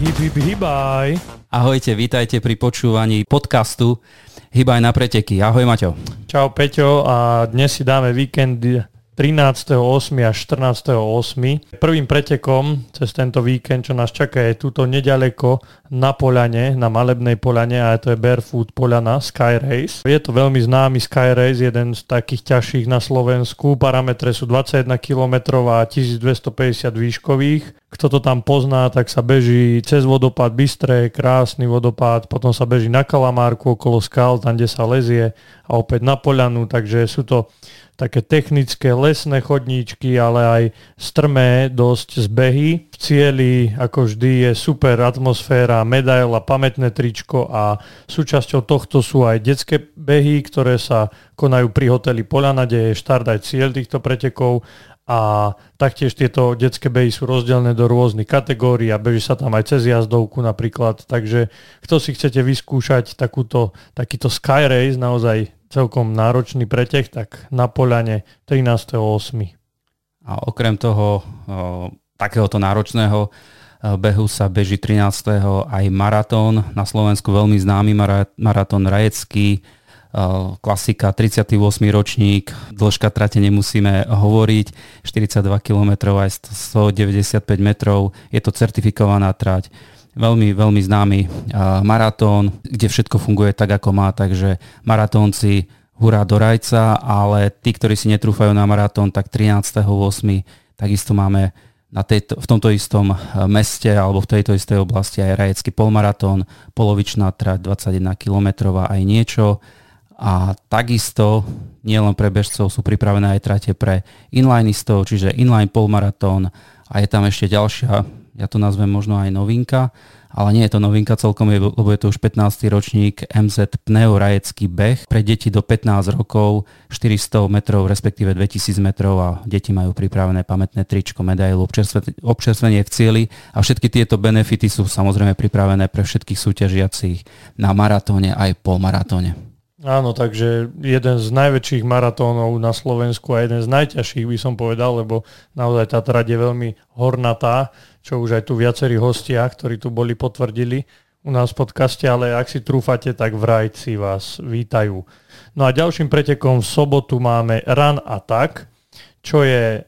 Hip, hip, hibaj. Ahojte, vítajte pri počúvaní podcastu Hybaj na preteky. Ahoj Maťo. Čau Peťo a dnes si dáme víkend 13.8. až 14.8. Prvým pretekom cez tento víkend, čo nás čaká, je túto nedaleko na Poľane, na Malebnej Poľane a to je Barefoot Poľana Sky Race. Je to veľmi známy Sky Race, jeden z takých ťažších na Slovensku. Parametre sú 21 km a 1250 výškových. Kto to tam pozná, tak sa beží cez vodopád Bystré, krásny vodopád, potom sa beží na Kalamárku okolo skal, tam, kde sa lezie a opäť na Poľanu, takže sú to také technické lesné chodníčky, ale aj strmé dosť zbehy. V cieli, ako vždy, je super atmosféra, medaila, pamätné tričko a súčasťou tohto sú aj detské behy, ktoré sa konajú pri hoteli Polana, kde je štart aj cieľ týchto pretekov a taktiež tieto detské behy sú rozdelené do rôznych kategórií a beží sa tam aj cez jazdovku napríklad. Takže kto si chcete vyskúšať takúto, takýto Sky Race, naozaj celkom náročný pretek, tak na Poľane 13.8. A okrem toho o, takéhoto náročného behu sa beží 13. aj maratón, na Slovensku veľmi známy maratón Rajecký, klasika 38. ročník, dĺžka trate nemusíme hovoriť, 42 km aj 195 metrov, je to certifikovaná trať veľmi, veľmi známy maratón, kde všetko funguje tak, ako má, takže maratónci hurá do rajca, ale tí, ktorí si netrúfajú na maratón, tak 13.8. takisto máme na tejto, v tomto istom meste alebo v tejto istej oblasti aj rajecký polmaratón, polovičná trať 21 km aj niečo. A takisto nielen pre bežcov sú pripravené aj trate pre inlineistov, čiže inline polmaratón a je tam ešte ďalšia ja to nazvem možno aj novinka, ale nie je to novinka celkom, lebo je to už 15. ročník MZ Pneu Rajecký beh pre deti do 15 rokov, 400 metrov, respektíve 2000 metrov a deti majú pripravené pamätné tričko, medailu, občerstvenie v cieli a všetky tieto benefity sú samozrejme pripravené pre všetkých súťažiacich na maratóne aj polmaratóne. Áno, takže jeden z najväčších maratónov na Slovensku a jeden z najťažších by som povedal, lebo naozaj tá trať je veľmi hornatá, čo už aj tu viacerí hostia, ktorí tu boli, potvrdili u nás v podcaste, ale ak si trúfate, tak v Rajci vás vítajú. No a ďalším pretekom v sobotu máme Run Attack, čo je e,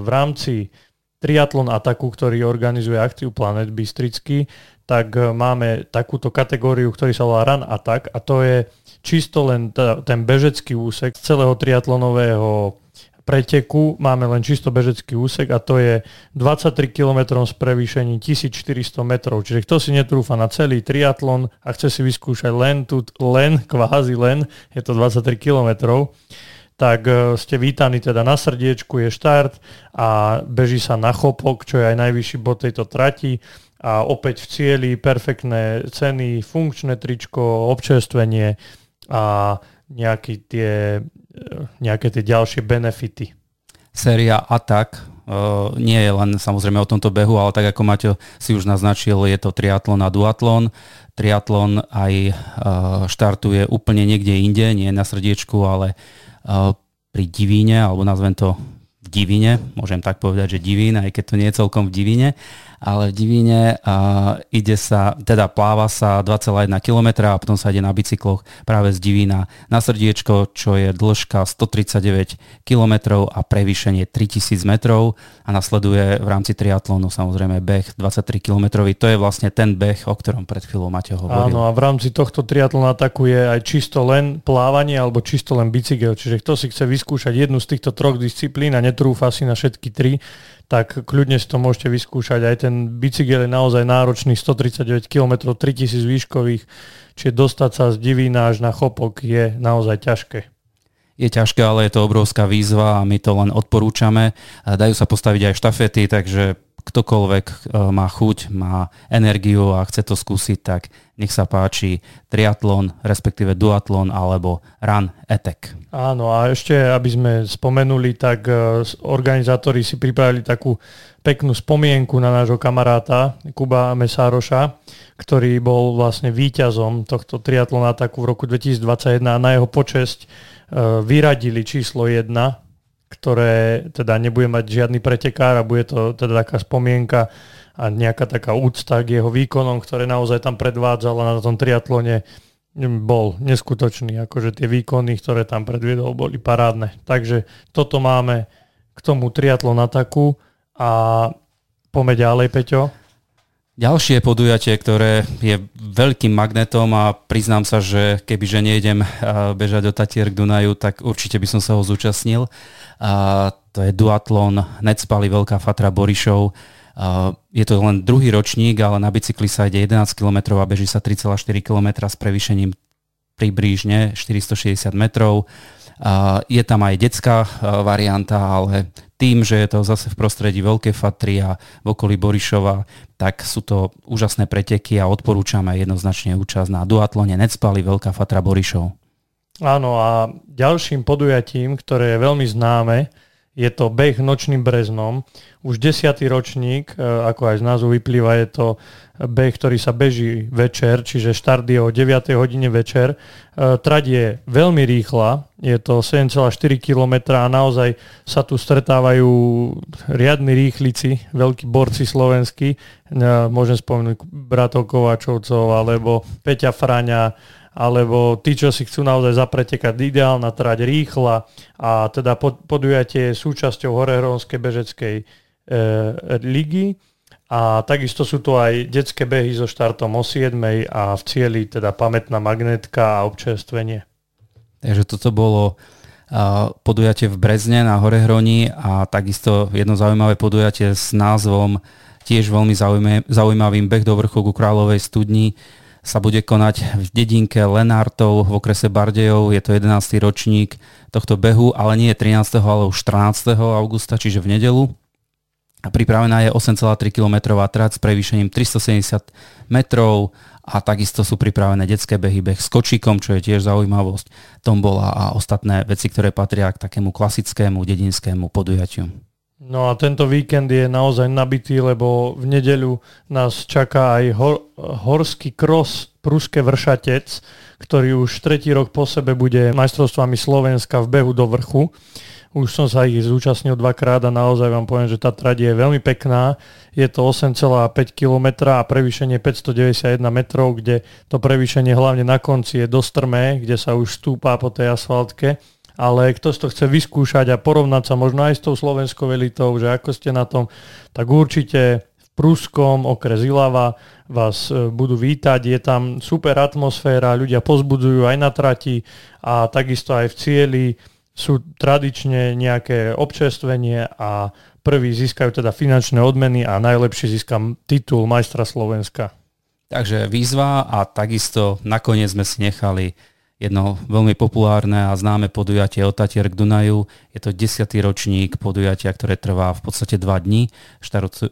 v rámci triatlon ataku, ktorý organizuje Aktiv Planet Bystrický, tak e, máme takúto kategóriu, ktorý sa volá Run Attack a to je čisto len t- ten bežecký úsek z celého triatlonového preteku máme len čisto bežecký úsek a to je 23 km s prevýšením 1400 metrov. Čiže kto si netrúfa na celý triatlon a chce si vyskúšať len tu, len, kvázi len, je to 23 km, tak e, ste vítaní teda na srdiečku, je štart a beží sa na chopok, čo je aj najvyšší bod tejto trati a opäť v cieli perfektné ceny, funkčné tričko, občerstvenie, a nejaké tie, nejaké tie ďalšie benefity. Séria Attack uh, nie je len samozrejme o tomto behu, ale tak ako Maťo si už naznačil, je to triatlon a duatlon. Triatlon aj uh, štartuje úplne niekde inde, nie na srdiečku, ale uh, pri Divíne, alebo nazvem to Divine, môžem tak povedať, že Divín, aj keď to nie je celkom v Divine ale v Divíne uh, ide sa, teda pláva sa 2,1 km a potom sa ide na bicykloch práve z Divína na srdiečko, čo je dĺžka 139 km a prevýšenie 3000 metrov a nasleduje v rámci triatlonu samozrejme beh 23 km. To je vlastne ten beh, o ktorom pred chvíľou Mateo hovoril. Áno a v rámci tohto triatlona atakuje aj čisto len plávanie alebo čisto len bicykel. Čiže kto si chce vyskúšať jednu z týchto troch disciplín a netrúfa si na všetky tri, tak kľudne si to môžete vyskúšať. Aj ten bicykel je naozaj náročný, 139 km, 3000 výškových, čiže dostať sa z Divína až na Chopok je naozaj ťažké. Je ťažké, ale je to obrovská výzva a my to len odporúčame. Dajú sa postaviť aj štafety, takže ktokoľvek e, má chuť, má energiu a chce to skúsiť, tak nech sa páči triatlon, respektíve duatlon alebo run etek. Áno a ešte, aby sme spomenuli, tak e, organizátori si pripravili takú peknú spomienku na nášho kamaráta Kuba Mesároša, ktorý bol vlastne víťazom tohto triatlona ataku v roku 2021 a na jeho počesť e, vyradili číslo 1 ktoré teda nebude mať žiadny pretekár a bude to teda taká spomienka a nejaká taká úcta k jeho výkonom, ktoré naozaj tam predvádzal na tom triatlone bol neskutočný. Akože tie výkony, ktoré tam predviedol, boli parádne. Takže toto máme k tomu triatlon ataku a poďme ďalej, Peťo. Ďalšie podujatie, ktoré je veľkým magnetom a priznám sa, že kebyže nejdem bežať do Tatier k Dunaju, tak určite by som sa ho zúčastnil. A to je duatlon Necpali Veľká Fatra Borišov. Je to len druhý ročník, ale na bicykli sa ide 11 km a beží sa 3,4 km s prevýšením približne 460 metrov. Je tam aj detská varianta, ale tým, že je to zase v prostredí Veľké Fatry a v okolí Borišova, tak sú to úžasné preteky a odporúčame jednoznačne účasť na duatlone Necpali Veľká Fatra Borišov. Áno a ďalším podujatím, ktoré je veľmi známe, je to beh nočným breznom. Už desiatý ročník, e, ako aj z názvu vyplýva, je to beh, ktorý sa beží večer, čiže štart je o 9. hodine večer. E, trať je veľmi rýchla, je to 7,4 km a naozaj sa tu stretávajú riadni rýchlici, veľkí borci slovenskí. E, môžem spomenúť bratov Kovačovcov alebo Peťa Fraňa, alebo tí, čo si chcú naozaj zapretekať ideálna trať, rýchla a teda podujatie je súčasťou Horehronskej bežeckej e, ligy a takisto sú to aj detské behy so štartom o 7 a v cieli teda pamätná magnetka a občerstvenie. Takže toto bolo podujatie v Brezne na Horehroni a takisto jedno zaujímavé podujatie s názvom tiež veľmi zaujímavým beh do vrchu ku Kráľovej studni sa bude konať v dedinke Lenártov v okrese Bardejov. Je to 11. ročník tohto behu, ale nie je 13. ale už 14. augusta, čiže v nedelu. A pripravená je 8,3 km trať s prevýšením 370 metrov a takisto sú pripravené detské behy, beh s kočíkom, čo je tiež zaujímavosť, tombola a ostatné veci, ktoré patria k takému klasickému dedinskému podujatiu. No a tento víkend je naozaj nabitý, lebo v nedeľu nás čaká aj hor- horský kros Pruské vršatec, ktorý už tretí rok po sebe bude majstrovstvami Slovenska v behu do vrchu. Už som sa ich zúčastnil dvakrát a naozaj vám poviem, že tá trať je veľmi pekná. Je to 8,5 km a prevýšenie 591 metrov, kde to prevýšenie hlavne na konci je dostrmé, kde sa už stúpa po tej asfaltke ale kto to chce vyskúšať a porovnať sa možno aj s tou slovenskou elitou, že ako ste na tom, tak určite v Pruskom, okres Ilava vás e, budú vítať, je tam super atmosféra, ľudia pozbudzujú aj na trati a takisto aj v cieli sú tradične nejaké občerstvenie a prvý získajú teda finančné odmeny a najlepší získa titul majstra Slovenska. Takže výzva a takisto nakoniec sme si nechali jedno veľmi populárne a známe podujatie od Tatier k Dunaju. Je to desiatý ročník podujatia, ktoré trvá v podstate dva dní.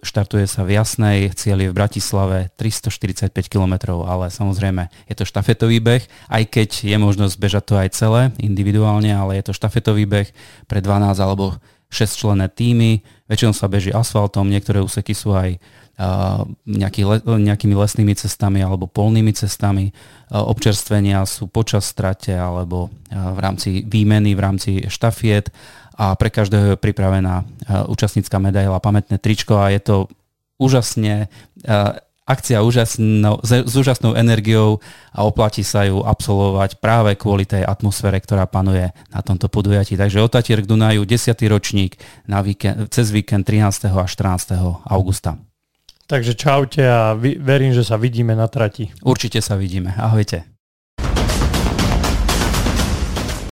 Štartuje sa v Jasnej, cieľ je v Bratislave 345 km, ale samozrejme je to štafetový beh, aj keď je možnosť bežať to aj celé individuálne, ale je to štafetový beh pre 12 alebo 6 člené týmy. Väčšinou sa beží asfaltom, niektoré úseky sú aj nejaký, nejakými lesnými cestami alebo polnými cestami. Občerstvenia sú počas strate alebo v rámci výmeny, v rámci štafiet a pre každého je pripravená účastnícka medaila, pamätné tričko a je to úžasne akcia úžasno, s úžasnou energiou a oplatí sa ju absolvovať práve kvôli tej atmosfére, ktorá panuje na tomto podujatí. Takže Otatier k Dunaju, 10. ročník na víkend, cez víkend 13. a 14. augusta. Takže čaute a verím, že sa vidíme na trati. Určite sa vidíme. Ahojte.